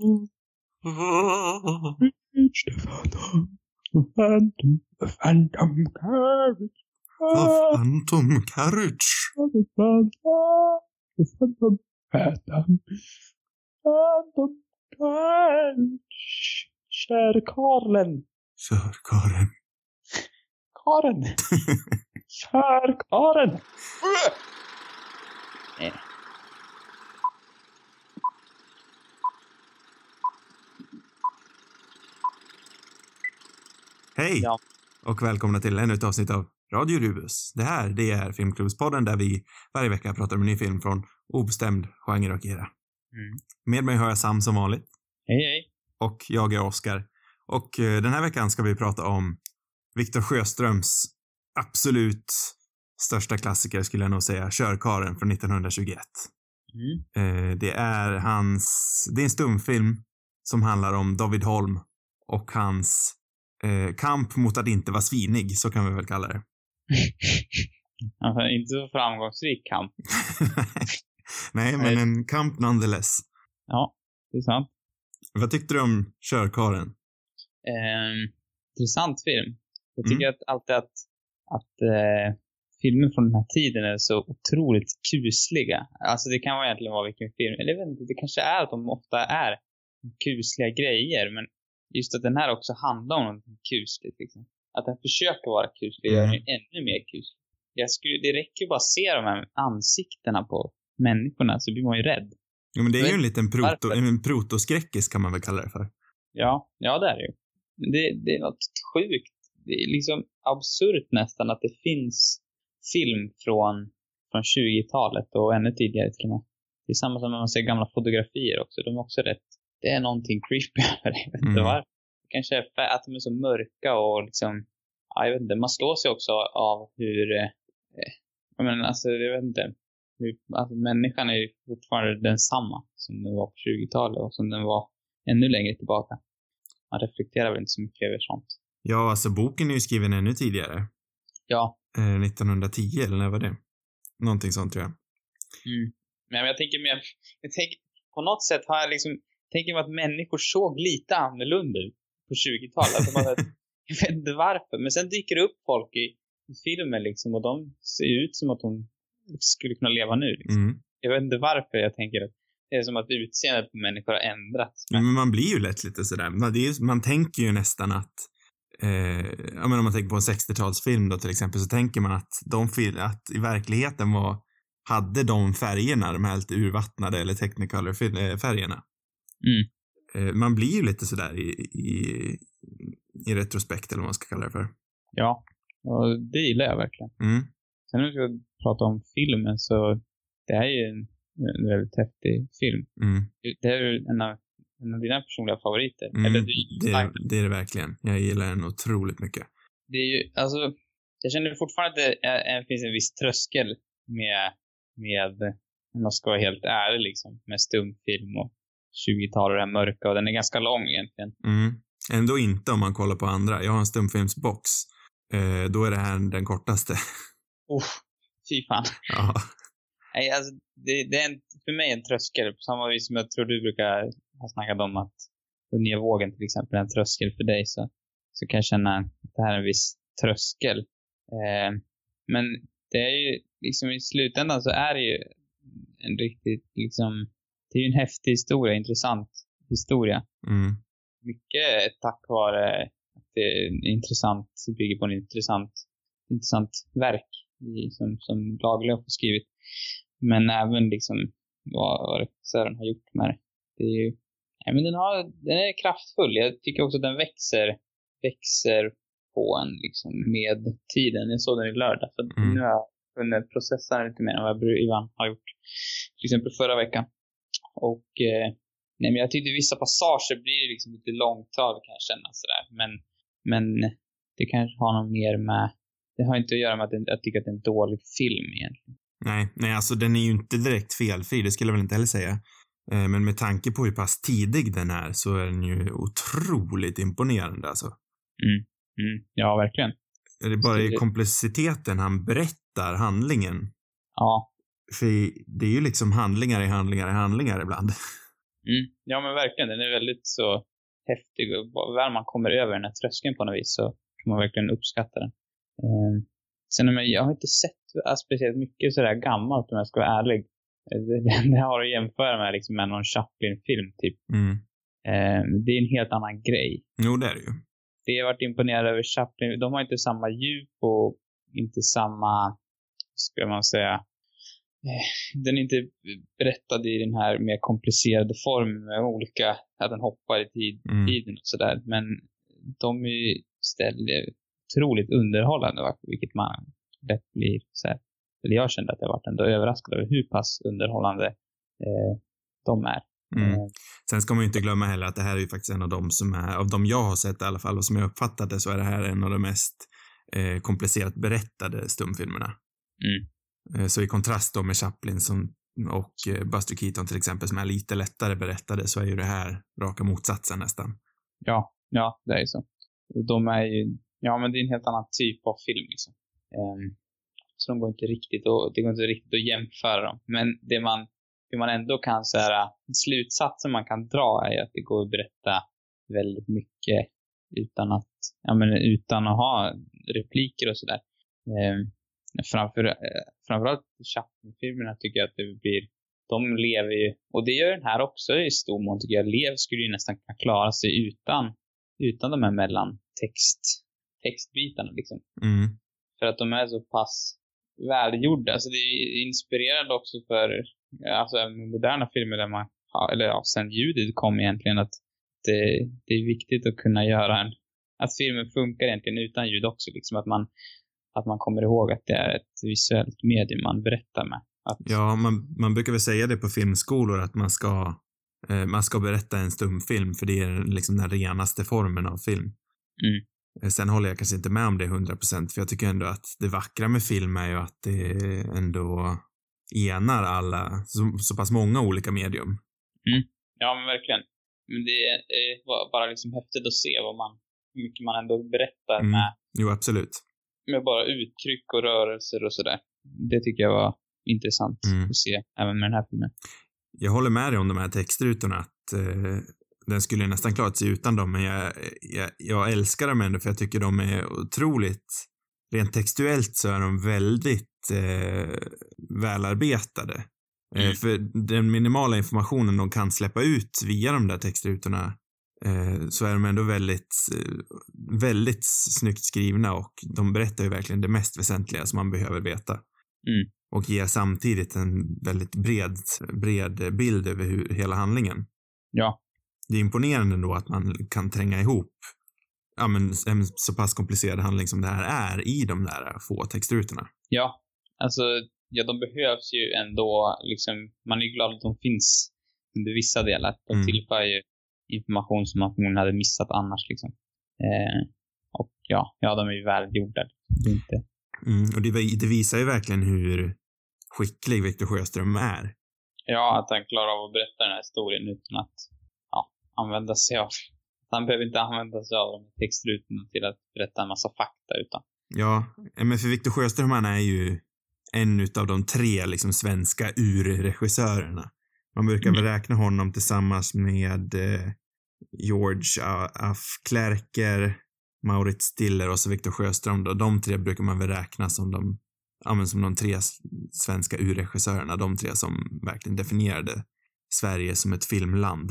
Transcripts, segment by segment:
Reach the phantom. The phantom. Carriage. The Phantom Carriage. The phantom. The phantom. Phantom. Phantom carriage. Käre Karlen. Kör Karen. Karen. Hej! Ja. Och välkomna till ännu ett avsnitt av Radio Rubus. Det här, det är Filmklubbspodden där vi varje vecka pratar om en ny film från obestämd genre och era. Mm. Med mig har jag Sam som vanligt. Hej, hej. Och jag är Oskar. Och eh, den här veckan ska vi prata om Viktor Sjöströms absolut största klassiker skulle jag nog säga, Körkaren från 1921. Mm. Eh, det är hans, det är en stumfilm som handlar om David Holm och hans eh, kamp mot att inte vara svinig, så kan vi väl kalla det. Alltså, inte så framgångsrik kamp. Nej, men Nej. en kamp nonetheless. Ja, det är sant. Vad tyckte du om Körkaren? Ehm, intressant film. Jag tycker Mm. att alltid att, att eh, filmer från den här tiden är så otroligt kusliga. Alltså det kan vara egentligen vara vilken film, eller jag vet inte, det kanske är att de ofta är kusliga grejer, men just att den här också handlar om något kusligt liksom. Att den försöker vara kuslig gör Mm. den ännu mer kuslig. Jag skulle, det räcker ju bara att se de här ansiktena på människorna så blir man ju rädd. Jo, men det är ju en liten proto, en protoskräckis kan man väl kalla det för. Ja, ja det är det ju. Det, det är något sjukt. Det är liksom absurt nästan att det finns film från, från 20-talet och ännu tidigare till och med. Det är samma som när man ser gamla fotografier också. De är också rätt, det är någonting creepy över det. Jag vet inte Mm. varför. Kanske att de är så mörka och liksom, ja, jag vet inte, man slår sig också av hur, eh, jag menar alltså, jag vet inte. Hur, alltså människan är ju fortfarande densamma som den var på 20-talet och som den var ännu längre tillbaka. Man reflekterar väl inte så mycket över sånt. Ja, alltså boken är ju skriven ännu tidigare. Ja. Eh, 1910 eller när var det? Någonting sånt tror jag. Mm. Men jag tänker mer, jag tänker, på något sätt har jag liksom, tänker mig att människor såg lite annorlunda ut på 20-talet. Att de hade- jag vet inte varför, men sen dyker det upp folk i, i filmer liksom och de ser ut som att de skulle kunna leva nu. Liksom. Mm. Jag vet inte varför jag tänker att det är som att utseendet på människor har ändrats. Ja, men man blir ju lätt lite sådär. Man, är, man tänker ju nästan att Eh, ja, men om man tänker på en 60-talsfilm då till exempel så tänker man att de att i verkligheten var hade de färgerna, de här lite urvattnade eller technicolor eh, färgerna. Mm. Eh, man blir ju lite sådär i, i, i retrospekt eller vad man ska kalla det för. Ja, och det gillar jag verkligen. Mm. Sen när vi ska prata om filmen så det här är ju en, en väldigt häftig film. Mm. Det är en av, en av dina personliga favoriter. Mm. Eller du, Det, är, det är det verkligen. Jag gillar den otroligt mycket. det är ju, alltså, jag känner fortfarande att det är, är, finns en viss tröskel med, med, om man ska vara helt ärlig liksom, med stumfilm och 20-tal och här mörka och den är ganska lång egentligen. Mm. Ändå inte om man kollar på andra. Jag har en stumfilmsbox. Eh, då är det här den kortaste. Uff, fy fan. ja. Nej, alltså, det, det är en, för mig en tröskel, på samma vis som jag tror du brukar ha snackat om att den nya vågen till exempel är en tröskel för dig, så, så kan jag känna att det här är en viss tröskel. Eh, men det är ju, liksom i slutändan så är det ju en riktigt, liksom, det är ju en häftig historia, intressant historia. Mm. Mycket tack vare att det är intressant, bygger på en intressant, intressant verk som, som Lagerlöf har skrivit. Men även liksom vad, vad regissören har gjort med det. Det är ju, nej men den har, den är kraftfull. Jag tycker också att den växer, växer på en liksom med tiden. Jag såg den i lördag, så Mm. nu har jag hunnit processa den lite mer än vad ibland har gjort. Till exempel förra veckan. Och eh, nej men jag tyckte vissa passager blir liksom lite långtradigt kan jag känna sådär. Men, men det kanske har något mer med, det har inte att göra med att jag tycker att det är en dålig film egentligen. Nej, nej, alltså den är ju inte direkt felfri, det skulle jag väl inte heller säga. Eh, men med tanke på hur pass tidig den är så är den ju otroligt imponerande alltså. Mm. Mm. Ja, verkligen. Det är bara i det- komplexiteten han berättar handlingen. Ja. För det är ju liksom handlingar i handlingar i handlingar ibland. Mm. Ja, men verkligen. Den är väldigt så häftig. Och väl man kommer över den här tröskeln på något vis så kan man verkligen uppskatta den. Eh, sen, men jag har inte sett speciellt mycket sådär gammalt om jag ska vara ärlig. Eh, det, det har att jämföra med liksom med någon Chaplin-film typ. Mm. Eh, det är en helt annan grej. Jo, det är det ju. Det har varit imponerad över Chaplin, de har inte samma djup och inte samma, ska man säga, den är inte berättad i den här mer komplicerade formen med olika, att den hoppar i tid, Mm. tiden och sådär. Men de är ju istället otroligt underhållande, vilket man lätt blir så här, eller jag kände att jag varit ändå överraskad över hur pass underhållande eh, de är. Mm. Eh, Sen ska man ju inte glömma heller att det här är ju faktiskt en av de som är, av de jag har sett i alla fall och som jag uppfattat det så är det här en av de mest eh, komplicerat berättade stumfilmerna. Mm. Eh, så i kontrast då med Chaplin som, och eh, Buster Keaton till exempel som är lite lättare berättade så är ju det här raka motsatsen nästan. Ja, ja, det är ju så. De är ju, ja men det är en helt annan typ av film liksom. Um, så de går inte riktigt att, det går inte riktigt att jämföra dem. Men det man, det man ändå kan säga, slutsatsen man kan dra är att det går att berätta väldigt mycket utan att, ja men utan att ha repliker och sådär. Um, ehm, framför, eh, framförallt Chaplin-filmerna tycker jag att det blir, de lever ju, och det gör den här också i stor mån tycker jag. Lev skulle ju nästan kunna klara sig utan, utan de här mellantext, textbitarna liksom. Mm. För att de är så pass välgjorda. Alltså det är inspirerande också för alltså, moderna filmer där man eller ja, sen ljudet kom egentligen att det, det är viktigt att kunna göra en, att filmen funkar egentligen utan ljud också liksom. Att man, att man kommer ihåg att det är ett visuellt medium man berättar med. Att, Ja, man, man brukar väl säga det på filmskolor att man ska, eh, man ska berätta en stumfilm för det är liksom den renaste formen av film. Mm. Eh, Sen håller jag kanske inte med om det 100% för jag tycker ändå att det vackra med film är ju att det ändå enar alla, så, så pass många olika medium. Ja, men verkligen. Men det är bara liksom häftigt att se vad man, hur mycket man ändå berättar Mm. med, Jo, absolut. Med bara uttryck och rörelser och sådär. Det tycker jag var intressant Mm. att se även med den här filmen. Jag håller med dig om de här textrutorna att eh, den skulle nästan klarat sig utan dem, men jag, jag, jag älskar dem ändå för jag tycker de är otroligt, rent textuellt så är de väldigt eh, välarbetade. Eh, Mm. för den minimala informationen de kan släppa ut via de där textrutorna så är de ändå väldigt, eh, väldigt snyggt skrivna och de berättar ju verkligen det mest väsentliga som man behöver veta. Mm. Och ger samtidigt en väldigt bred, bred bild över hur, hela handlingen. Ja. Det är imponerande ändå att man kan tränga ihop ja, men en så pass komplicerad handling som det här är i de där få textrutorna. Ja, alltså, ja, de behövs ju ändå, liksom, man är glad att de finns under vissa delar. De Mm. tillför ju information som man förmodligen hade missat annars, liksom. Eh, och ja, ja, de är ju välgjorda. Det inte... Mm, och det, det visar ju verkligen hur skicklig Victor Sjöström är. Ja, att han klarar av att berätta den här historien utan att ja, använda sig av... Han behöver inte använda sig av de textrutorna till att berätta en massa fakta, utan... Ja, men för Victor Sjöström han är ju en utav de tre liksom svenska urregissörerna. Man brukar väl räkna honom tillsammans med eh, George Af Klerker, Maurits Stiller och så Victor Sjöström då. De tre brukar man väl räkna som de, ja som de tre svenska urregissörerna. De tre som verkligen definierade Sverige som ett filmland.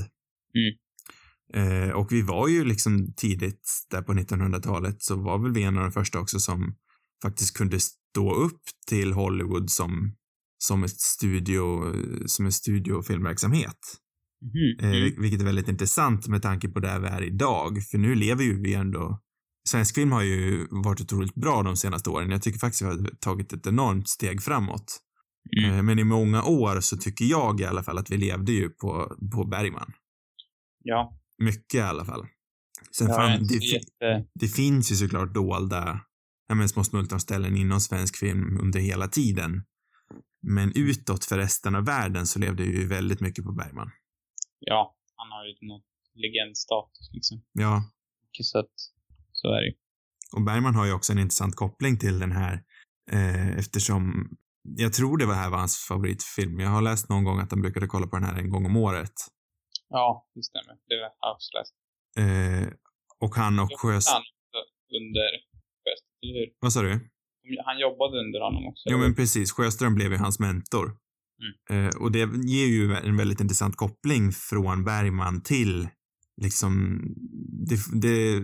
Eh, och vi var ju liksom tidigt där på 1900-talet så var väl vi en av de första också som faktiskt kunde stå upp till Hollywood som, som ett studio, som en studiofilmverksamhet. Mhm. Eh, Mm. vil- vilket är väldigt intressant med tanke på där vi är idag. För nu lever ju vi ändå Svensk film har ju varit otroligt bra de senaste åren. Jag tycker faktiskt att vi har tagit ett enormt steg framåt. Mm. Eh, Men i många år så tycker jag i alla fall att vi levde ju på, på Bergman. Ja, Mycket i alla fall. Sen ja fan, det, jätte... det finns ju såklart dolda ja, men små smultronställen inom svensk film under hela tiden. Men utåt för resten av världen så levde ju väldigt mycket på Bergman. Ja, han har ju någon legendstatus liksom. Ja, Så att, så är det och Bergman har ju också en intressant koppling till den här eh, eftersom jag tror det var här var hans favoritfilm. Jag har läst någon gång att han brukade kolla på den här en gång om året. Ja, det stämmer. Det var jag också läst. Eh, och han och Sjöström... Han under Sjöström, eller hur? Vad sa du? Han jobbade under honom också. Jo, men precis. Sjöström blev ju hans mentor. Eh, och det ger ju en väldigt intressant koppling från Bergman till liksom, det, det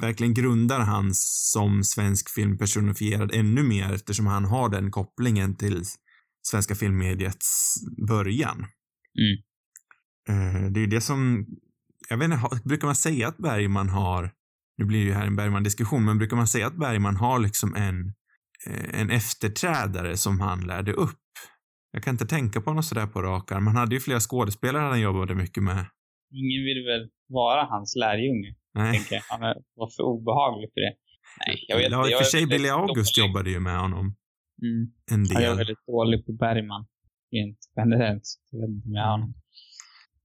verkligen grundar han som svensk film personifierad ännu mer eftersom han har den kopplingen till svenska filmmediets början. Mm. Eh, det är ju det som, jag vet inte, brukar man säga att Bergman har, nu blir det ju här en Bergman-diskussion, men brukar man säga att Bergman har liksom en, en efterträdare som han lärde upp? Jag kan inte tänka på något sådär på rak arm. Han hade ju flera skådespelare han jobbade mycket med. Ingen vill väl vara hans lärjunge, Nej. tänker jag. Han var för obehaglig för det. Nej, jag vet ja, i och för sig Billy August dålig. jobbade ju med honom Mm. en Ja, jag är del. väldigt dålig på Bergman. Rent generellt. Jag vet inte om jag har någon.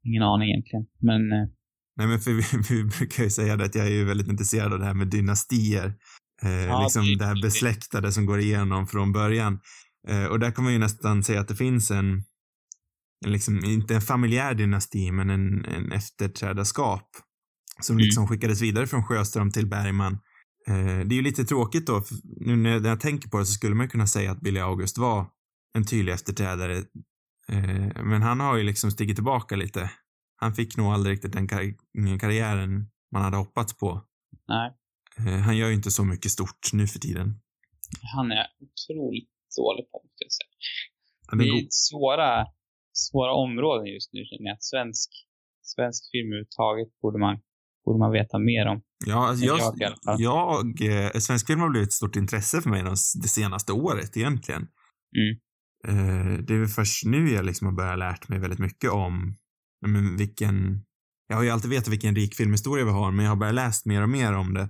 Ingen aning egentligen. Men eh, Nej, men för vi, vi brukar ju säga det att jag är ju väldigt intresserad av det här med dynastier. Eh, Ja, liksom det- det här besläktade som går igenom från början. Eh, och där kan man ju nästan säga att det finns en, en liksom, inte en familjär dynasti, men en, en efterträdarskap. Som Mm. liksom skickades vidare från Sjöström till Bergman. Eh, det är ju lite tråkigt då, nu när jag tänker på det så skulle man kunna säga att Billy August var en tydlig efterträdare. Eh, men han har ju liksom stigit tillbaka lite. Han fick nog aldrig riktigt den kar- karriären man hade hoppats på. nej, han gör ju inte så mycket stort nu för tiden. han är otroligt dålig på jag säga. Det är svåra, svåra områden just nu känner jag. Svensk, svensk film överhuvudtaget borde man, borde man veta mer om. Ja, alltså jag, jag jag, eh, svensk film har blivit ett stort intresse för mig de, det senaste året egentligen. Mm. Eh, det är väl först nu jag liksom har börjat lärt mig väldigt mycket om men vilken, jag har ju alltid vetat vilken rik filmhistoria vi har, men jag har börjat läst mer och mer om det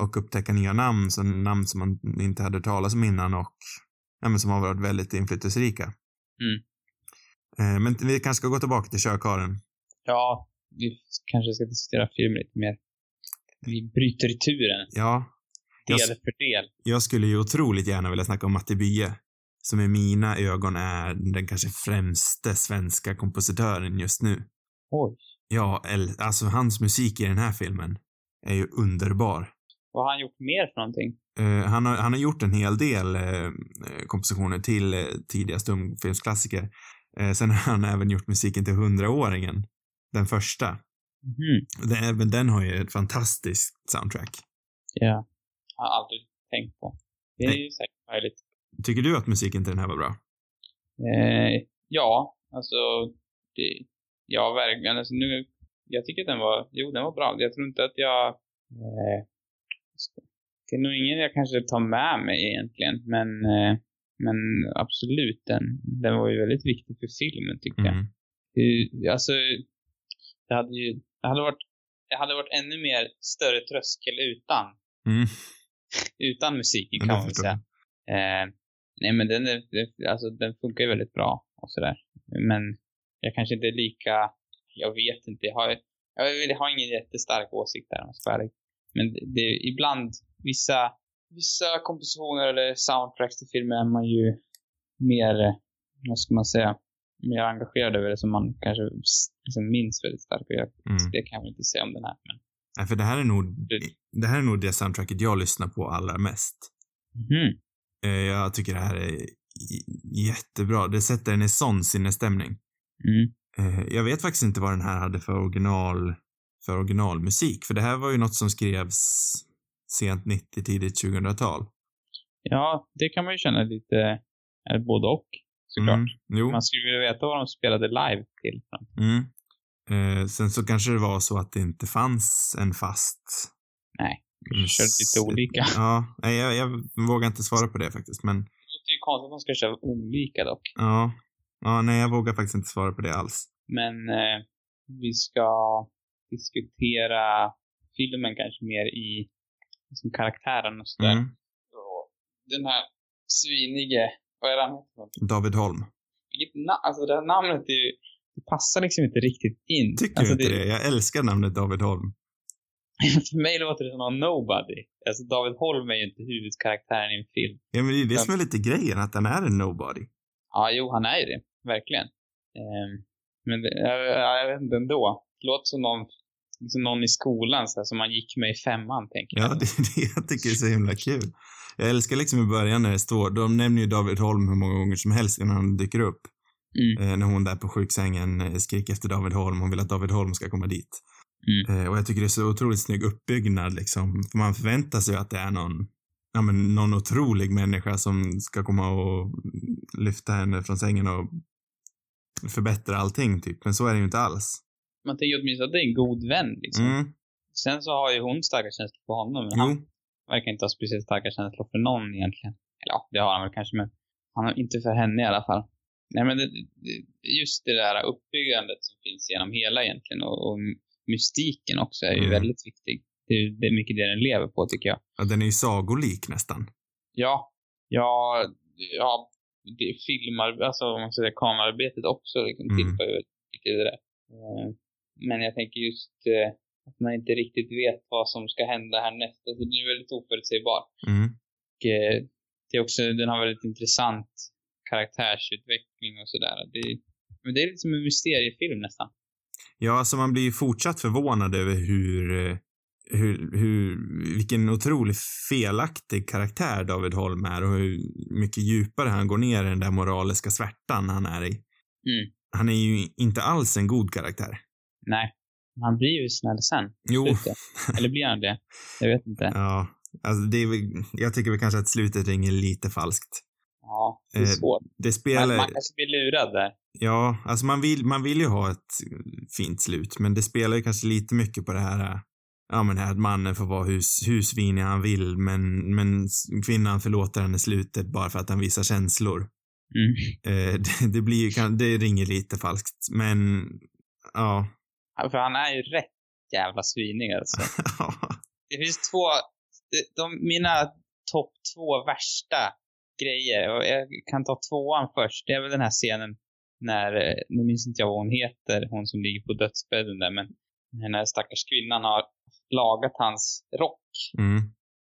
och upptäcka nya namn, så namn som man inte hade hört talas om innan och ja, men som har varit väldigt inflytelserika. Mm. Eh, men vi kanske ska gå tillbaka till körkaren. Ja, vi kanske ska diskutera film lite mer. Vi bryter i turen, Ja, Jag del s- för del. Jag skulle ju otroligt gärna vilja snacka om Matti Bye, som i mina ögon är den kanske främste svenska kompositören just nu. Oj. Ja, alltså hans musik i den här filmen är ju underbar. Vad har han gjort mer för någonting? Eh, han, har, han har gjort en hel del eh, kompositioner till eh, tidiga stumfilmsklassiker. Sen har han även gjort musiken till Hundraåringen, den första. Mhm. Den, även den har ju ett fantastiskt soundtrack. Ja. Jag har aldrig tänkt på. Det är ju säkert möjligt. Tycker du att musiken till den här var bra? Ja, alltså. Det, ja, verkligen. Alltså, nu, jag tycker att den var, jo, den var bra. Jag tror inte att jag, det är nog ingen jag kanske tar med mig egentligen, men, eh, men absolut, den, den var ju väldigt viktig för filmen tycker jag. Mm. Eh, Alltså, det hade ju, det hade varit, det hade varit ännu mer större tröskel utan, Mm. utan musiken kan man väl säga. Eh, nej men den, alltså, den funkar ju väldigt bra och sådär. Men jag kanske inte är lika, jag vet inte, jag har, jag har ingen jättestark åsikt där om jag ska vara ärlig. Men det, det, ibland, vissa, vissa kompositioner eller soundtracks till filmer är man ju mer, vad ska man säga, mer engagerad över det som man kanske liksom minns väldigt starkt. Och jag, Mm. Det kan jag väl inte säga om den här. Men, Nej, för det här är nog, Det- här är nog det soundtracket jag lyssnar på allra mest. Mhm. Eh, Jag tycker det här är jättebra. Det sätter en i sån sinnesstämning. Mm. Eh, Jag vet faktiskt inte vad den här hade för original, för originalmusik, för det här var ju något som skrevs sent 90, tidigt 2000-tal. Ja, det kan man ju känna lite, eh, både och såklart. Mm, jo. Man skulle vilja veta vad de spelade live till. Mm. Eh, sen så kanske det var så att det inte fanns en fast... Nej, Mm, Kört lite olika. Ja, nej, jag, jag vågar inte svara på det faktiskt, men Det låter ju konstigt att de ska köra olika dock. ja. Ja, nej, jag vågar faktiskt inte svara på det alls. Men eh, vi ska diskutera filmen kanske mer i liksom karaktären och sådär. Mm. Och Den här svinige, vad är han för något? David Holm. Vilket alltså det här namnet är ju, det passar liksom inte riktigt in. Tycker alltså, du inte det? Jag älskar namnet David Holm. För mig låter det som någon nobody. Alltså David Holm är ju inte huvudkaraktären i en film. Ja, men det är det som är lite grejen, att han är en nobody. Ja, jo, han är ju det. Verkligen. Ehm, men det, jag, jag vet inte ändå. Det låter som någon, liksom någon i skolan så här, som man gick med i femman, tänker Ja, jag. det är det jag tycker är så himla kul. Jag älskar liksom i början när det står, de nämner ju David Holm hur många gånger som helst innan han dyker upp. Mm. Eh, när hon där på sjuksängen eh, skriker efter David Holm, hon vill att David Holm ska komma dit. Mm. Eh, och jag tycker det är så otroligt snygg uppbyggnad liksom. För man förväntar sig att det är någon, ja men någon otrolig människa som ska komma och lyfta henne från sängen och förbättra allting typ. Men så är det ju inte alls. Man tänker åtminstone att det är en god vän, liksom. Mm, Sen så har ju hon starka känslor för honom, men han jo. verkar inte ha speciellt starka känslor för någon egentligen. Eller ja, det har han väl kanske, men han har inte för henne i alla fall. Nej, men det, det, just det där uppbyggandet som finns genom hela egentligen och, och mystiken också är ju Mm. väldigt viktig. Det är, det är mycket det den lever på, tycker jag. Ja, den är ju sagolik nästan. Ja, ja, ja, det filmar, alltså om man säger kamerarbetet också liksom Mm. tillför ju i det där. Eh, Men jag tänker just eh, att man inte riktigt vet vad som ska hända härnäst. Alltså den är väldigt oförutsägbar. Mm. Och eh, det är också, den har väldigt intressant karaktärsutveckling och sådär. Det, men det är lite som en mysteriefilm nästan. Ja, alltså man blir ju fortsatt förvånad över hur, eh, hur, hur, vilken otroligt felaktig karaktär David Holm är och hur mycket djupare han går ner i den där moraliska svärtan han är i. Mm. Han är ju inte alls en god karaktär. Nej, han blir ju snäll sen. Jo, Slutet. Eller blir han det? Jag vet inte. ja. Alltså det är jag tycker väl kanske att slutet ringer lite falskt. Ja, det är Eh, svårt. Det Man, spelar, man kanske blir lurad där. ja, alltså man vill, man vill ju ha ett fint slut, men det spelar ju kanske lite mycket på det här, ja men det här att mannen får vara hus, husvinig han vill, men, men kvinnan förlåter henne i slutet bara för att han visar känslor. Mm. Eh, det, det blir ju, det ringer lite falskt, men ja. För han är ju rätt jävla svinig alltså. Det finns två, de, de, mina topp två värsta grejer, och jag kan ta tvåan först. Det är väl den här scenen när, eh, nu minns inte jag vad hon heter, hon som ligger på dödsbädden där, men den här stackars kvinnan har lagat hans rock mm.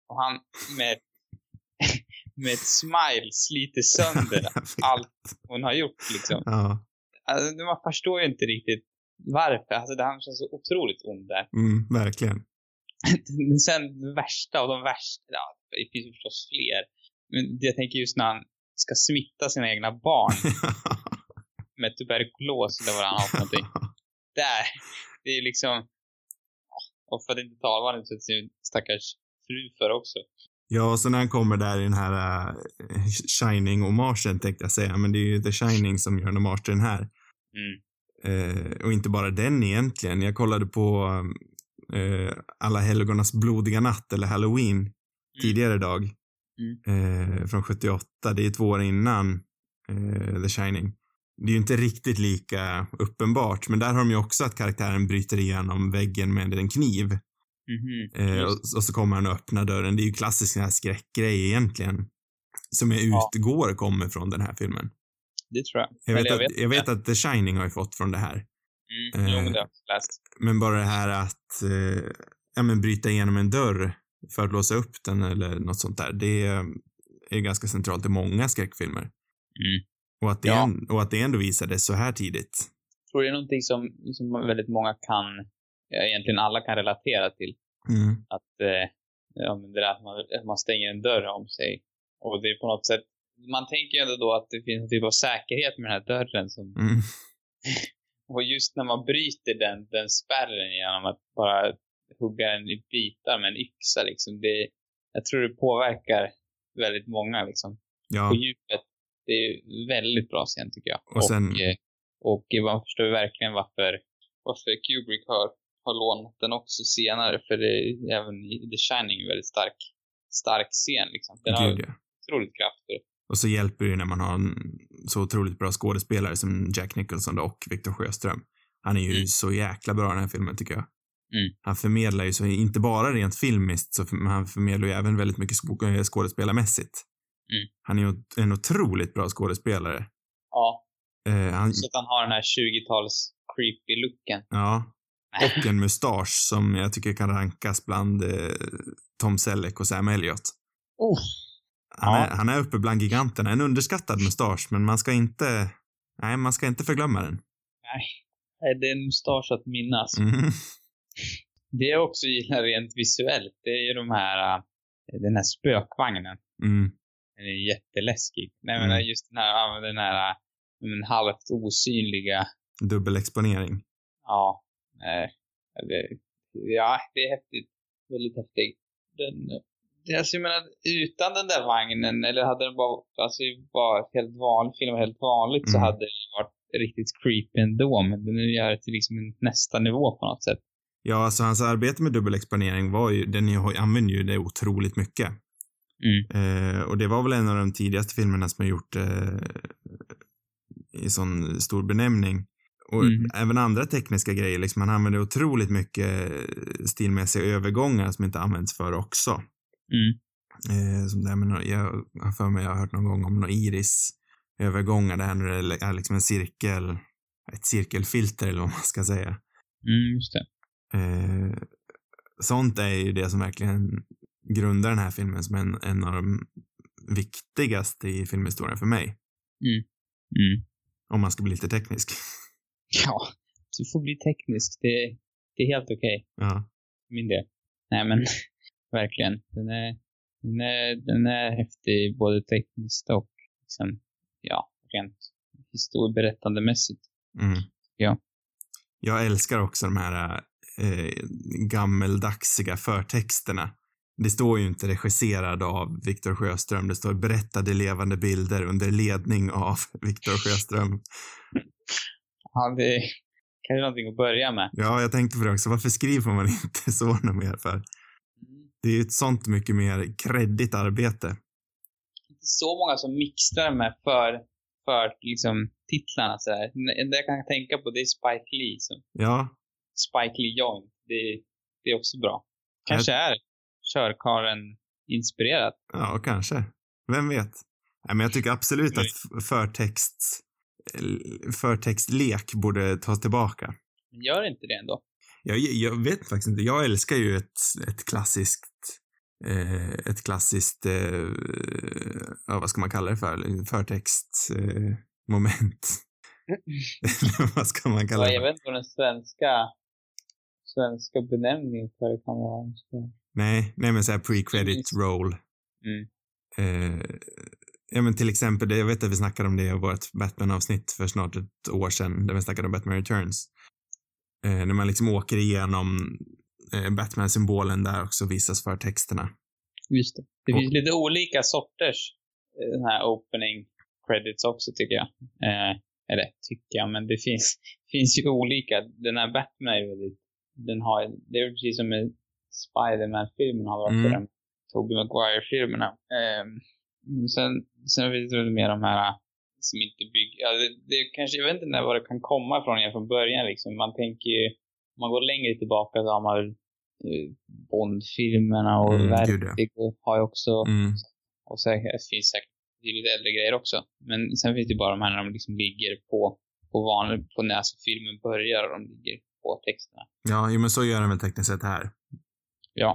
och han med, med ett smile sliter sönder allt hon har gjort liksom. Ja, Alltså, man förstår ju inte riktigt varför. Alltså, det han känns så otroligt ond där. mm, verkligen. Men sen det värsta och de värsta, ja, det finns ju förstås fler. Men jag tänker just när han ska smitta sina egna barn med tuberkulos eller vad han har för någonting. Där, det är ju liksom, och för att inte tala vad han sin stackars fru för också. Ja, och så när han kommer där i den här uh, Shining-hommagen tänkte jag säga, men det är ju The Shining som gör en hommage till den här. Mm. Eh, och inte bara den egentligen. Jag kollade på eh, Alla helgonas blodiga natt, eller Halloween, tidigare dag. Eh, från 78. Det är två år innan The Shining. Det är ju inte riktigt lika uppenbart, men där har de ju också att karaktären bryter igenom väggen med en kniv. Eh, och, och så kommer han och öppnar dörren. Det är ju klassisk sån här skräckgrej egentligen. Som jag Ja. utgår kommer från den här filmen. Det tror jag. Jag vet, Eller att, jag vet att The Shining har ju fått från det här. Mm. Jo, men det har jag läst. Men bara det här att eh, ja, men bryta igenom en dörr för att låsa upp den eller något sånt där. Det är, ganska centralt i många skräckfilmer. Mm. Och att det, Ja. en, och att det ändå visades så här tidigt. Jag tror det är någonting som, som väldigt många kan, egentligen alla kan relatera till. Mm. Att, eh, ja, men det där att man, att man stänger en dörr om sig. Och det är på något sätt, man tänker ju ändå då att det finns en typ av säkerhet med den här dörren som, Mm. och just när man bryter den, den spärren genom att bara hugga den i bitar med en yxa liksom, det, jag tror det påverkar väldigt många liksom. Ja, På djupet. Det är väldigt bra scen tycker jag. Och sen- eh, och man förstår verkligen varför, varför Kubrick har, har lånat den också senare. För det är även i The Shining en väldigt stark, stark scen liksom. Den har gud ja. otroligt kraftfull. Och så hjälper det ju när man har en så otroligt bra skådespelare som Jack Nicholson och Victor Sjöström. Han är ju Mm. så jäkla bra i den här filmen tycker jag. Mm. Han förmedlar ju så, inte bara rent filmiskt, så för, men han förmedlar ju även väldigt mycket eh, skådespelarmässigt. Mm. Han är ju en otroligt bra skådespelare. Ja, Eh, han, så att han har den här 20-tals creepy looken. ja. Och en mustasch som jag tycker kan rankas bland eh, Tom Selleck och Sam Elliott. Oh. Han, Ja. är, han är uppe bland giganterna. En underskattad mustasch, men man ska inte, nej, man ska inte förglömma den. Nej, Nej, det är en mustasch att minnas. Mm. Det jag också gillar rent visuellt, det är ju de här, äh, den här spökvagnen. Mm. Den är jätteläskig. Nej Mm. men just den här, den här äh, men halvt osynliga, Dubbelexponering. ja, nej, det, ja, det är häftigt. Väldigt häftigt. Den, alltså jag menar, utan den där vagnen, eller hade den bara, alltså bara helt vanlig, film helt vanligt så Mm. hade det varit riktigt creepy ändå, men den gör det till liksom nästa nivå på något sätt. Ja, alltså hans arbete med dubbelexponering var ju, den använder ju det otroligt mycket. Mm. Eh, och det var väl en av de tidigaste filmerna som har gjort eh, i sån stor benämning. Och Mm. även andra tekniska grejer, liksom han använder otroligt mycket stilmässiga övergångar som inte används för också. Mm. Eh, som det nå- jag har för mig jag har hört någon gång om några iris-övergångar, det här när det är liksom en cirkel, ett cirkelfilter eller vad man ska säga. Mm, just det. Eh, sånt är ju det som verkligen grundar den här filmen som en, en av de viktigaste i filmhistorien för mig. Mm. Om man ska bli lite teknisk. Ja, du får bli teknisk. Det, det är helt okej. Ja. för min del. Nej men, verkligen. Den är, den är, den är häftig både tekniskt och liksom, ja, rent historieberättandemässigt. Mm. Ja. Jag älskar också de här eh, gammeldagsiga förtexterna. Det står ju inte regisserad av Viktor Sjöström, det står berättade levande bilder under ledning av Viktor Sjöström. Ja, det är kanske någonting att börja med. Ja, jag tänkte på det också. Varför skriver man inte så mer för? Det är ju ett sånt mycket mer kreddigt arbete. Inte så många som mixtrar med för, för liksom titlarna så här. Det jag kan tänka på det är Spike Lee. Som, Ja, Spike Lee Joint. Det, det är också bra. Kanske är körkaren inspirerat. ja, kanske. Vem vet? Nej, men jag tycker absolut att f- förtext, förtextlek borde tas tillbaka. Men gör inte det ändå. Jag, jag vet faktiskt inte. Jag älskar ju ett, ett klassiskt eh, ett klassiskt, eh, ja, vad ska man kalla det för? Förtext eh, vad ska man kalla det jag vet inte vad den svenska, svenska benämningen för det kan vara. Nej, nej men såhär pre-credit roll. Mm. Eh, ja men till exempel, jag vet att vi snackade om det i vårt Batman-avsnitt för snart ett år sedan, där vi snackade om Batman Returns. Eh, när man liksom åker igenom eh, Batman-symbolen där också visas för texterna. Just det. Det finns lite olika sorters eh, den här opening credits också tycker jag. Eh, eller tycker jag, men det finns, finns ju olika. Den här Batman är väldigt, den har, det är precis som med Spider-Man-filmen har varit Mm. mm. Tobey Maguire-filmerna. Eh, sen, sen finns det väl mer de här som inte bygger, ja, det, det kanske, jag vet inte när var det kan komma ifrån igen från början liksom. Man tänker ju, om man går längre tillbaka så har man väl eh, Bond-filmerna och Mm, gud, ja. Vertigo har ju också, Mm. och säkert, det finns säkert lite äldre grejer också. Men sen finns det bara de här när de liksom ligger på, på vanlig, på när alltså filmen börjar och de ligger på texterna. Ja, jo, men så gör den väl tekniskt sett här. Ja.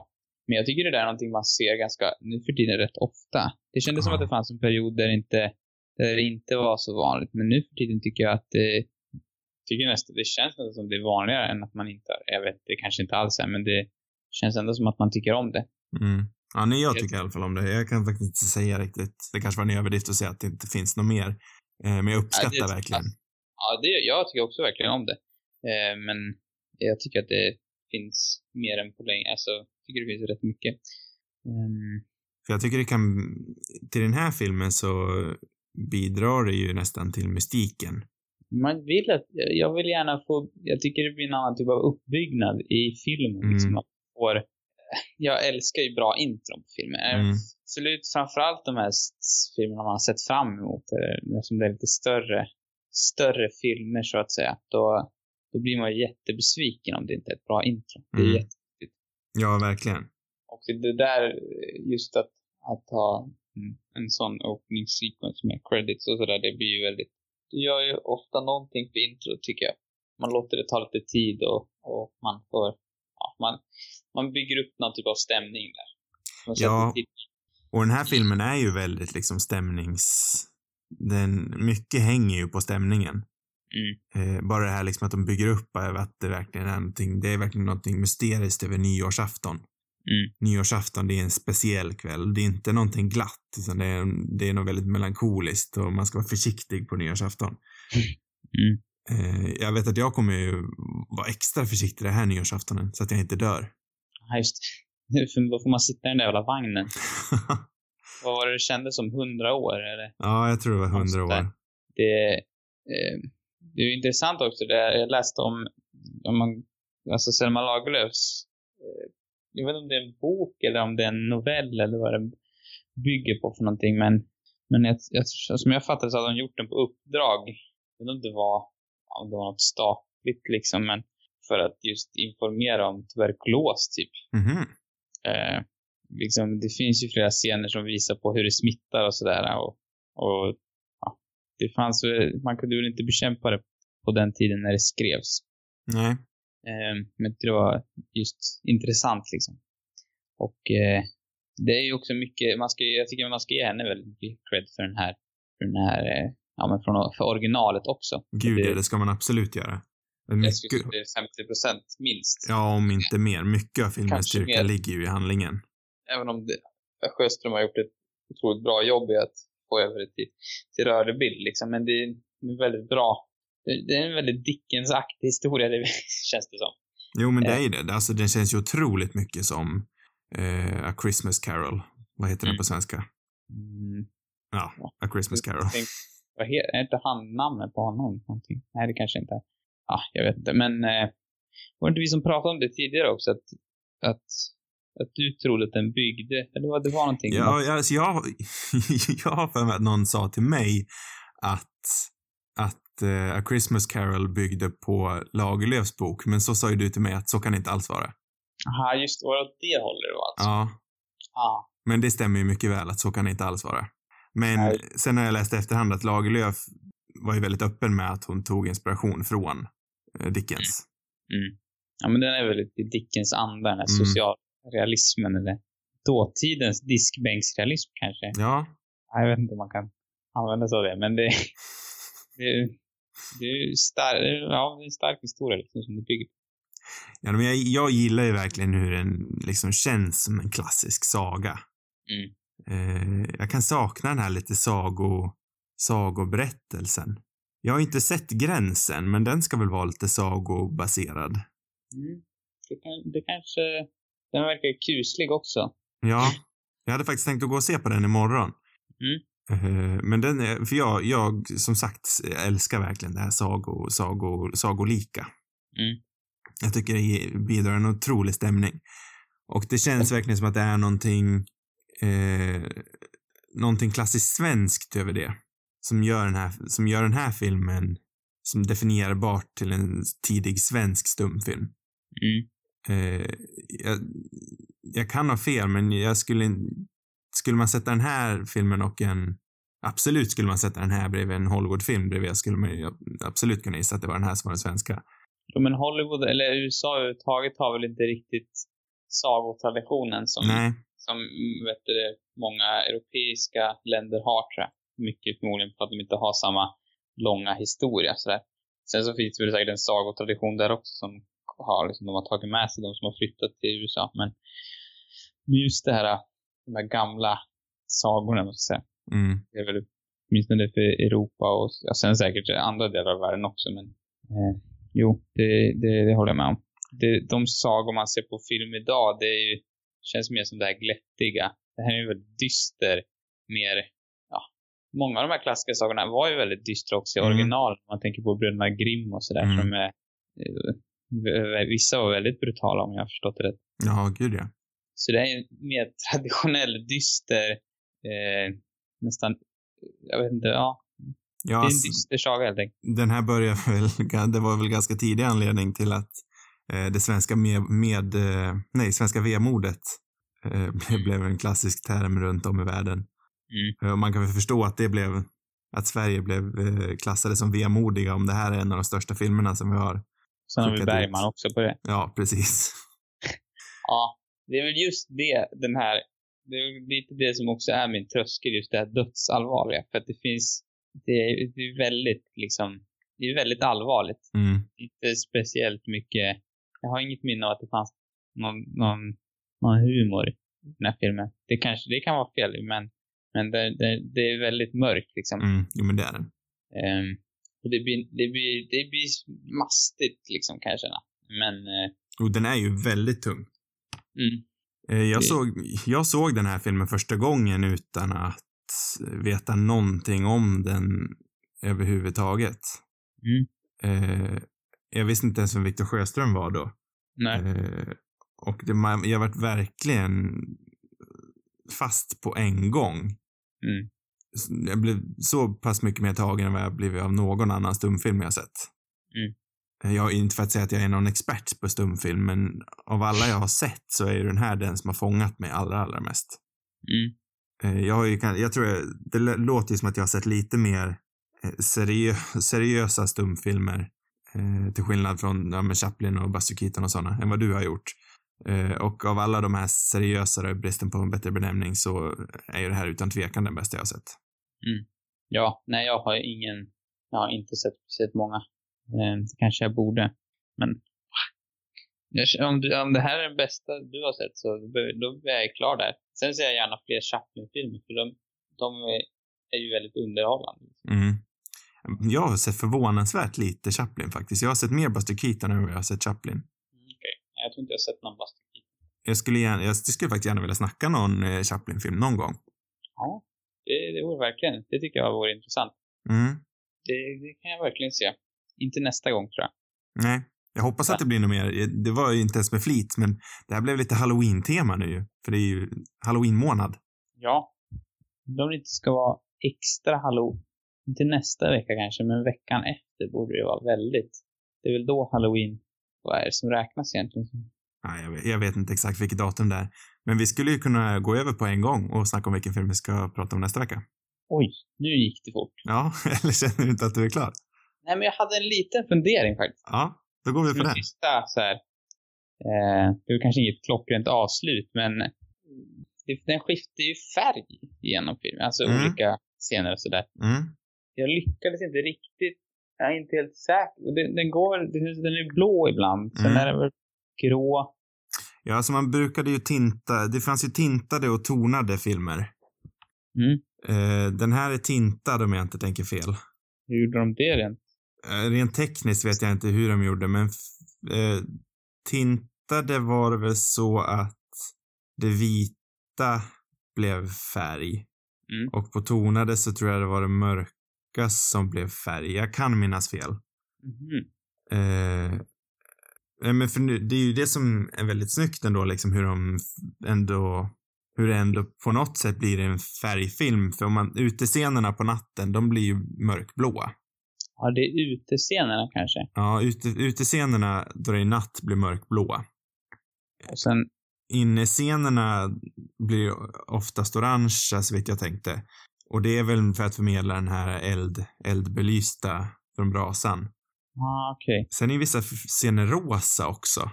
Men jag tycker det där är någonting man ser ganska, nu för tiden rätt ofta. Det kändes som Ja. att det fanns en period där inte, där det inte var så vanligt. Men nu för tiden tycker jag att det, tycker nästan, det känns nästan som det är vanligare än att man inte, jag vet, det kanske inte alls är, men det känns ändå som att man tycker om det. Mm. Ja, nej, jag tycker i alla fall om det. Jag kan faktiskt inte säga riktigt. Det kanske var en överdrift att säga att det inte finns något mer. Eh, men jag uppskattar det- verkligen. Ja, det, jag tycker också verkligen om det. Eh, men jag tycker att det finns mer än på länge. Alltså, jag tycker det finns rätt mycket. Ehm, För jag tycker det kan, till den här filmen så bidrar det ju nästan till mystiken. man vill att, jag vill gärna få, jag tycker det blir en annan typ av uppbyggnad i filmen. Mm. Liksom, man får, jag älskar ju bra intron på filmer. Mm. Absolut, framförallt de här filmerna man har sett fram emot, eh, eftersom det är lite större, större filmer så att säga. Då, då blir man jättebesviken om det inte är ett bra intro. Det är Mm. jätte, Ja, verkligen. och det där, just att, att ha mm, en sån opening sequence med credits och sådär, det blir ju väldigt, det gör ju ofta någonting för intro tycker jag. Man låter det ta lite tid och, och man får, ja, man, man bygger upp någon typ av stämning där. Ja. Och den här filmen är ju väldigt liksom stämnings... Den, mycket hänger ju på stämningen. Mm. Eh, bara det här liksom att de bygger upp över att det verkligen är någonting, det är verkligen någonting mysteriskt över nyårsafton. Mm. Nyårsafton, det är en speciell kväll. Det är inte någonting glatt, utan det är, det är något väldigt melankoliskt och man ska vara försiktig på nyårsafton. Mm. Eh, jag vet att jag kommer ju vara extra försiktig det här nyårsaftonen, så att jag inte dör. Ja, just. För Då får man sitta i den där jävla vagnen. Vad var det du kände som? Hundra år eller? ja, jag tror det var hundra år. Det, eh, det är ju intressant också. Det jag läste om, om man, alltså Selma Lagerlöfs, eh, jag vet inte om det är en bok eller om det är en novell eller vad det bygger på för någonting. Men, men jag, jag, som jag fattade så hade de gjort den på uppdrag. Jag vet inte om det var, om det var något statligt liksom, men för att just informera om tuberkulos typ. Mhm. Eh, liksom, det finns ju flera scener som visar på hur det smittar och sådär. Och, och ja, det fanns man kunde väl inte bekämpa det på den tiden när det skrevs. Nej. Eh, men det var just intressant liksom. Och eh, det är ju också mycket, man ska, jag tycker man ska ge henne väldigt mycket cred för den här, för den här, eh, ja men från, för originalet också. Gud, det- ja, det ska man absolut göra. Jag Mycket, det är 50 procent minst. ja, om inte mer. Mycket av filmens styrka ligger ju i handlingen. även om det, Sjöström har gjort ett otroligt bra jobb i att få över det till, till rörlig bild liksom. Men det är en väldigt bra, det, är en väldigt Dickens-aktig historia, det känns det som. Jo, men det Eh. är ju det. Alltså, den känns ju otroligt mycket som eh, A Christmas Carol. Vad heter den Mm. på svenska? Mm. Ja, A Christmas Carol. Vad heter, är inte han namnet på honom? Någonting? Nej, det kanske inte är. Ja, jag vet inte. Men eh, var det inte vi som pratade om det tidigare också? Att, att, att du trodde att den byggde, eller vad det var någonting? Ja, alltså jag, jag har för mig att någon sa till mig att, att eh, A Christmas Carol byggde på Lagerlöfs bok, men så sa ju du till mig att så kan det inte alls vara. Aha, just det. Var det åt det hållet det var alltså? Ja, Ja. men det stämmer ju mycket väl att så kan det inte alls vara. Men Nej. sen har jag läst i efterhand att Lagerlöf var ju väldigt öppen med att hon tog inspiration från eh, Dickens. Mm. Ja, men den är väl i Dickens anda, den här Mm. socialrealismen eller dåtidens diskbänksrealism kanske. Ja, Ja, Jag vet inte om man kan använda sig av det, men det, det, det är star, ja, det är en stark historia liksom, som det bygger på. ja men jag, jag gillar ju verkligen hur den liksom känns som en klassisk saga. Mm. Eh, jag kan sakna den här lite sago, sagoberättelsen. Jag har inte sett gränsen, men den ska väl vara lite sagobaserad. Mm. Det, kan, det kanske, den verkar kuslig också. Ja, jag hade faktiskt tänkt att gå och se på den imorgon. Mm. Eh, Men den är, för jag, jag som sagt älskar verkligen det här sago, sago, sagolika. Mm. Jag tycker det bidrar en otrolig stämning. Och det känns verkligen som att det är någonting, eh, någonting klassiskt svenskt över det. Som gör den här, som gör den här filmen som definierbart till en tidig svensk stumfilm. Mm. Eh, jag, jag kan ha fel, men jag skulle in- Skulle man sätta den här filmen och en Absolut skulle man sätta den här bredvid en Hollywoodfilm bredvid skulle man ju absolut kunna gissa att det var den här som var den svenska. Jo, men Hollywood, eller USA överhuvudtaget har väl inte riktigt sagotraditionen som, Nej. som vet du, många europeiska länder har tror jag. Mycket förmodligen för att de inte har samma långa historia sådär. Sen så finns det väl säkert en sagotradition där också som har, liksom, de har tagit med sig de som har flyttat till USA. Men men just det här, de här gamla sagorna, måste jag säga. Mm. Det är väl åtminstone för Europa och ja, sen säkert andra delar av världen också. Men eh, jo, det, det, det håller jag med om. Det, de sagor man ser på film idag, det ju, känns mer som det här glättiga. Det här är ju väldigt dyster, mer, många av de här klassiska sagorna var ju väldigt dystra också i Mm. original. Man tänker på Bröderna Grimm och sådär. Mm. Som är, eh, vissa var väldigt brutala om jag har förstått det rätt. Ja, gud ja. Så det är en mer traditionell, dyster, eh, nästan, jag vet inte, ja. Ja, det är en alltså, dyster saga helt enkelt. den här börjar väl, det var väl ganska tidig anledning till att eh, det svenska med, med eh, nej, svenska vemodet eh, blev- en klassisk term runt om i världen. Mm. Eh, man kan väl förstå att det blev, att Sverige blev eh, klassade som vemodiga om det här är en av de största filmerna som vi har. Sen har vi Bergman ut. också på det. Ja, precis. Ja, det är väl just det, den här, det är lite det som också är min tröskel, just det här dödsallvarliga. För att det finns, det är, det är väldigt liksom det är väldigt allvarligt. Mm. Inte speciellt mycket, jag har inget minne av att det fanns någon, någon, någon humor i den här filmen. Det kanske, det kan vara fel, men, men det, det, det är väldigt mörkt liksom. Mm. Jo, men det är den. Ehm, och det blir, det blir, det blir mastigt liksom kan jag känna. Men, eh, Och den är ju väldigt tung. Mm, Eh, Jag såg, jag såg den här filmen första gången utan att veta någonting om den överhuvudtaget. Mm. Eh, jag visste inte ens vem Victor Sjöström var då. nej. Eh, och det, jag varit verkligen fast på en gång. Mm. Jag blev så pass mycket mer tagen än vad jag blivit av någon annan stumfilm jag sett. Mm. Eh, Jag, inte för att säga att jag är någon expert på stumfilm, men av alla jag har sett så är den här den som har fångat mig allra, allra mest. Mm. Eh, Jag har ju, jag tror, jag- det låter ju som att jag har sett lite mer eh, seriö, seriösa stumfilmer eh, till skillnad från ja, Chaplin och Buster Keaton och sådana, än vad du har gjort. Eh, och av alla de här seriösare, bristen på en bättre benämning, så är ju det här utan tvekan den bästa jag har sett. Ja, nej jag har ingen, jag har inte sett speciellt många. Eh, det kanske jag borde. Men om, du, om det här är den bästa du har sett så då- är jag klar där. Sen ser jag gärna fler Chaplin-filmer för de, de är, ju väldigt underhållande. Mm. Jag har sett förvånansvärt lite Chaplin faktiskt. Jag har sett mer Buster Keaton än vad jag har sett Chaplin. Mm, Okej, Nej, jag tror inte jag har sett någon Buster Keaton. Jag skulle, gärna, jag skulle faktiskt gärna vilja snacka någon eh, Chaplin-film någon gång. Ja, det, det vore verkligen, det tycker jag vore intressant. Mm. Det, det kan jag verkligen se. Inte nästa gång tror jag. Nej. Jag hoppas att det blir något mer. Det var ju inte ens med flit, men det här blev lite halloween-tema nu ju. För det är ju halloween-månad. Ja. Om det inte ska vara extra halloween, inte nästa vecka kanske, men veckan efter borde det vara väldigt. Det är väl då halloween, vad är det som räknas egentligen? Nej, jag vet, jag vet inte exakt vilket datum det är. Men vi skulle ju kunna gå över på en gång och snacka om vilken film vi ska prata om nästa vecka. Oj, nu gick det fort. Ja, eller känner du inte att du är klar? Nej, men jag hade en liten fundering faktiskt. Ja, då går vi För den. sista så här, eh, det är kanske inget klockrent avslut, men det, den skiftar ju färg genom filmen. Alltså Mm. olika scener och sådär. Mm. Jag lyckades inte riktigt. Jag är inte helt säker. Den, den går, den den är blå ibland. Sen Mm. är den väl grå. Ja, alltså man brukade ju tinta, det fanns ju tintade och tonade filmer. Mm. Eh, den här är tintad om jag inte tänker fel. Hur gjorde de det rent? Eh, rent tekniskt vet jag inte hur de gjorde, men eh, tintade var det väl så att det vita blev färg. Mm. Och på tonade så tror jag det var det mörka som blev färg. Jag kan minnas fel. Eh, eh, men för nu, det är ju det som är väldigt snyggt ändå, liksom hur de ändå, hur det ändå på något sätt blir en färgfilm. För om man, utescenerna på natten, de blir ju mörkblåa. Ja, det är utescenerna kanske. Ja, ute, utescenerna då det är natt blir mörkblåa. Och sen, Innescenerna blir oftast orangea så vitt jag tänkte. Och det är väl för att förmedla den här eld, eldbelysta från brasan. ah, okej. Sen är vissa scener rosa också.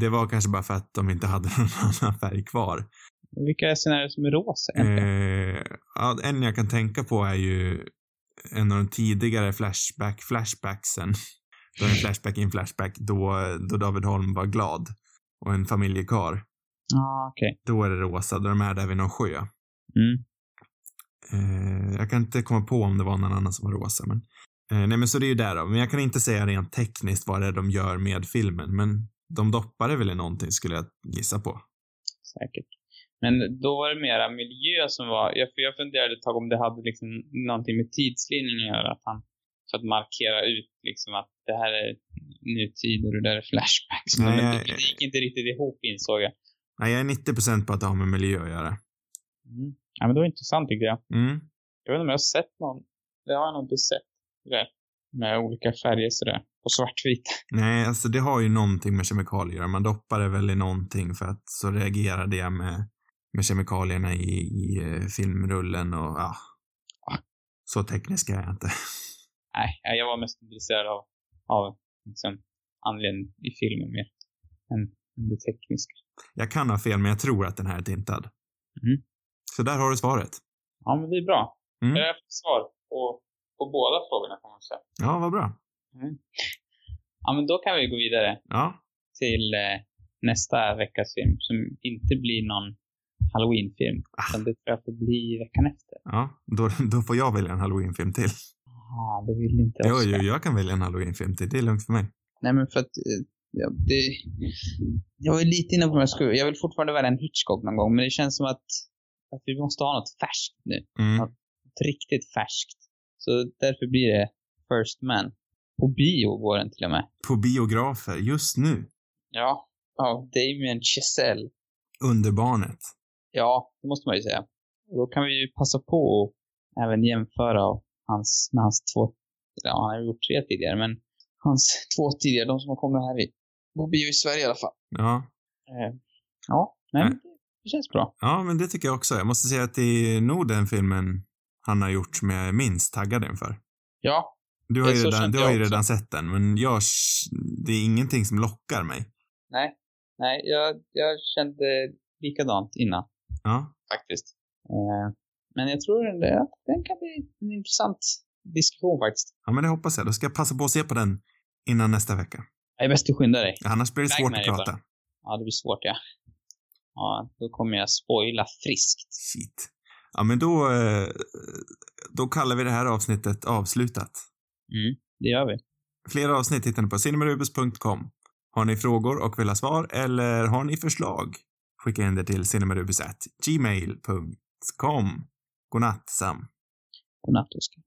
Det var kanske bara för att de inte hade någon annan färg kvar. Vilka scener är det som är rosa egentligen? Eh, ja, en jag kan tänka på är ju en av de tidigare flashback flashbacksen. Då en flashback i en flashback då, då David Holm var glad. Och en familjekar. ah, okej. Då är det rosa, då de är där vid någon sjö. Mm. Eh, jag kan inte komma på om det var någon annan som var rosa, men. Eh, nej, men så det är ju där då. Men jag kan inte säga rent tekniskt vad det är de gör med filmen, men de doppar det väl i någonting skulle jag gissa på. Säkert. Men då var det mera miljö som var, jag, för jag funderade ett tag om det hade liksom någonting med tidslinjen att göra. Att han, för att markera ut liksom att det här är nutid och det där är flashbacks. Nej, Men det, det gick inte riktigt ihop insåg jag. Nej, jag är 90% på att det har med miljö att göra. Mm. Ja men det var intressant tyckte jag. Mm. Jag vet inte om jag har sett någon, det har jag nog inte sett. Det, med olika färger sådär. Och svartvit. Nej, alltså det har ju någonting med kemikalier att göra. Man doppar det väl i någonting för att så reagerar det med, med kemikalierna i, i eh, filmrullen och ja. Så teknisk är jag inte. Nej, jag var mest intresserad av, av liksom, anledningen i filmen mer. Än än det tekniska. Jag kan ha fel, men jag tror att den här är tintad. Mhm. Så där har du svaret. Ja, men det är bra. Mm. Jag har haft svar på, på båda frågorna kan man säga. Ja, vad bra. Ja, men då kan vi gå vidare Ja, till eh, nästa veckas film som inte blir någon Halloween-film. Utan det tror jag får bli veckan efter. ja. Då, då får jag välja en halloweenfilm till. Ah, det vill inte Jo, Oscar. jo, jag kan välja en halloweenfilm till. Det är lugnt för mig. Nej, men för att eh, ja, det, jag ju lite inne på om jag skulle, jag vill fortfarande välja en Hitchcock någon gång, men det känns som att, att vi måste ha något färskt nu. Mm. Något riktigt färskt. Så därför blir det First Man. På bio går den till och med. På biografer, just nu. Ja. Av Damien Chazelle. Underbarnet. Ja, det måste man ju säga. Och då kan vi ju passa på att även jämföra hans, med hans två, ja han har gjort tre tidigare, men hans två tidigare, de som har kommit här i, på bio i Sverige i alla fall. Ja. Eh, ja, nej, Nej. men det, känns bra. ja, men det tycker jag också. Jag måste säga att det är nog den filmen han har gjort som jag är minst taggad inför. Ja, Du har ju redan, du har ju redan sett den, men jag, det är ingenting som lockar mig. nej, nej, jag, jag kände likadant innan Ja. faktiskt. Eh, men jag tror den, där- den kan bli en intressant diskussion faktiskt. Ja, men det hoppas jag. Då ska jag passa på att se på den innan nästa vecka. Det är bäst att skynda dig. Annars blir det Väg svårt att dig bara. prata. Ja, det blir svårt ja. Ja, då kommer jag spoila friskt. Shit. Ja, men då, eh, då kallar vi det här avsnittet avslutat. Mm, det gör vi. Fler avsnitt hittar ni på cinemarubus.com. Har ni frågor och vill ha svar eller har ni förslag? Skicka in det till cinemarubus.gmail.com. Godnatt, Sam. Godnatt, Oskar.